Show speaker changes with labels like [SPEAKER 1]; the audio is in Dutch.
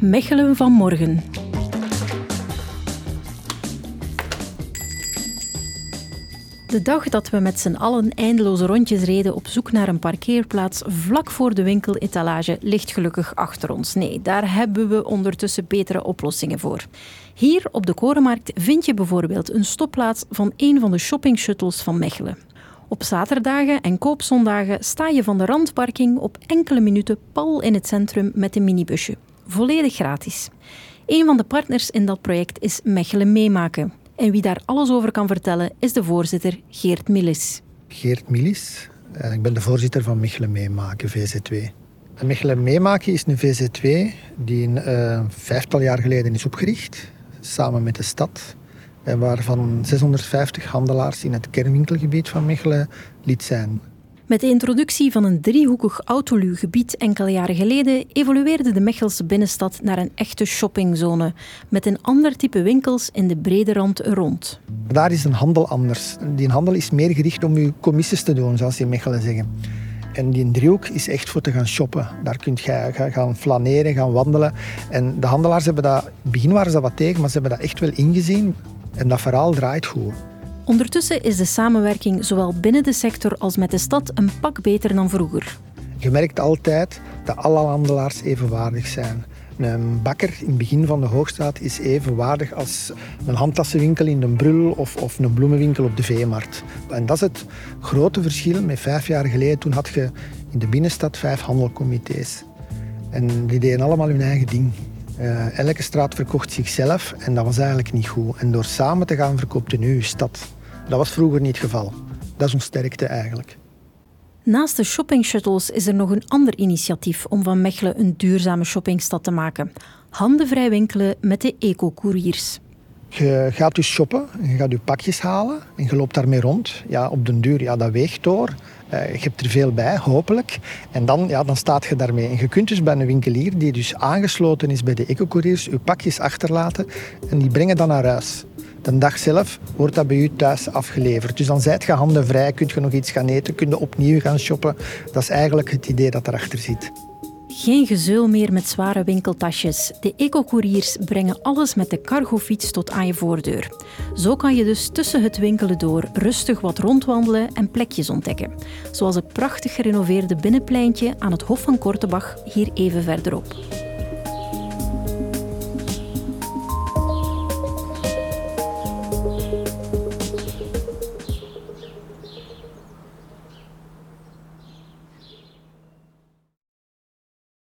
[SPEAKER 1] Mechelen van morgen. De dag dat we met z'n allen eindeloze rondjes reden op zoek naar een parkeerplaats vlak voor de winkeletalage ligt gelukkig achter ons. Nee, daar hebben we ondertussen betere oplossingen voor. Hier op de Korenmarkt vind je bijvoorbeeld een stopplaats van een van de shopping shuttles van Mechelen. Op zaterdagen en koopzondagen sta je van de randparking op enkele minuten pal in het centrum met een minibusje. Volledig gratis. Een van de partners in dat project is Mechelen Meemaken. En wie daar alles over kan vertellen is de voorzitter Geert Millis.
[SPEAKER 2] Geert Millis. Eh, ik ben de voorzitter van Mechelen Meemaken, VZ2. Mechelen Meemaken is een VZ2 die een uh, vijftal jaar geleden is opgericht, samen met de stad. En waarvan 650 handelaars in het kernwinkelgebied van Mechelen lid zijn.
[SPEAKER 1] Met de introductie van een driehoekig autoluwgebied enkele jaren geleden evolueerde de Mechelse binnenstad naar een echte shoppingzone met een ander type winkels in de brede rand rond.
[SPEAKER 2] Daar is een handel anders. Die handel is meer gericht om je commissies te doen, zoals in Mechelen zeggen. En die driehoek is echt voor te gaan shoppen. Daar kun je gaan flaneren, gaan wandelen. En de handelaars hebben dat... In het begin waren ze dat wat tegen, maar ze hebben dat echt wel ingezien. En dat verhaal draait goed.
[SPEAKER 1] Ondertussen is de samenwerking zowel binnen de sector als met de stad een pak beter dan vroeger.
[SPEAKER 2] Je merkt altijd dat alle handelaars evenwaardig zijn. Een bakker in het begin van de Hoogstraat is evenwaardig als een handtassenwinkel in de Brul of, of een bloemenwinkel op de Veemarkt. En dat is het grote verschil met vijf jaar geleden. Toen had je in de binnenstad vijf handelcomité's. En die deden allemaal hun eigen ding. Uh, elke straat verkocht zichzelf en dat was eigenlijk niet goed. En door samen te gaan verkoopt nu je stad. Dat was vroeger niet het geval. Dat is een sterkte eigenlijk.
[SPEAKER 1] Naast de shopping shuttles is er nog een ander initiatief om van Mechelen een duurzame shoppingstad te maken. Handenvrij winkelen met de eco-couriers.
[SPEAKER 2] Je gaat dus shoppen, je gaat je pakjes halen en je loopt daarmee rond. Ja, op den duur, ja, dat weegt door. Uh, je hebt er veel bij, hopelijk. En dan, ja, dan staat je daarmee. En je kunt dus bij een winkelier die dus aangesloten is bij de eco-couriers, je pakjes achterlaten en die brengen dan naar huis. De dag zelf wordt dat bij u thuis afgeleverd. Dus dan zijt je handen vrij, kunt je nog iets gaan eten, kun je opnieuw gaan shoppen. Dat is eigenlijk het idee dat erachter zit.
[SPEAKER 1] Geen gezeul meer met zware winkeltasjes. De ecocouriers brengen alles met de cargofiets tot aan je voordeur. Zo kan je dus tussen het winkelen door rustig wat rondwandelen en plekjes ontdekken. Zoals het prachtig gerenoveerde binnenpleintje aan het Hof van Kortebach hier even verderop.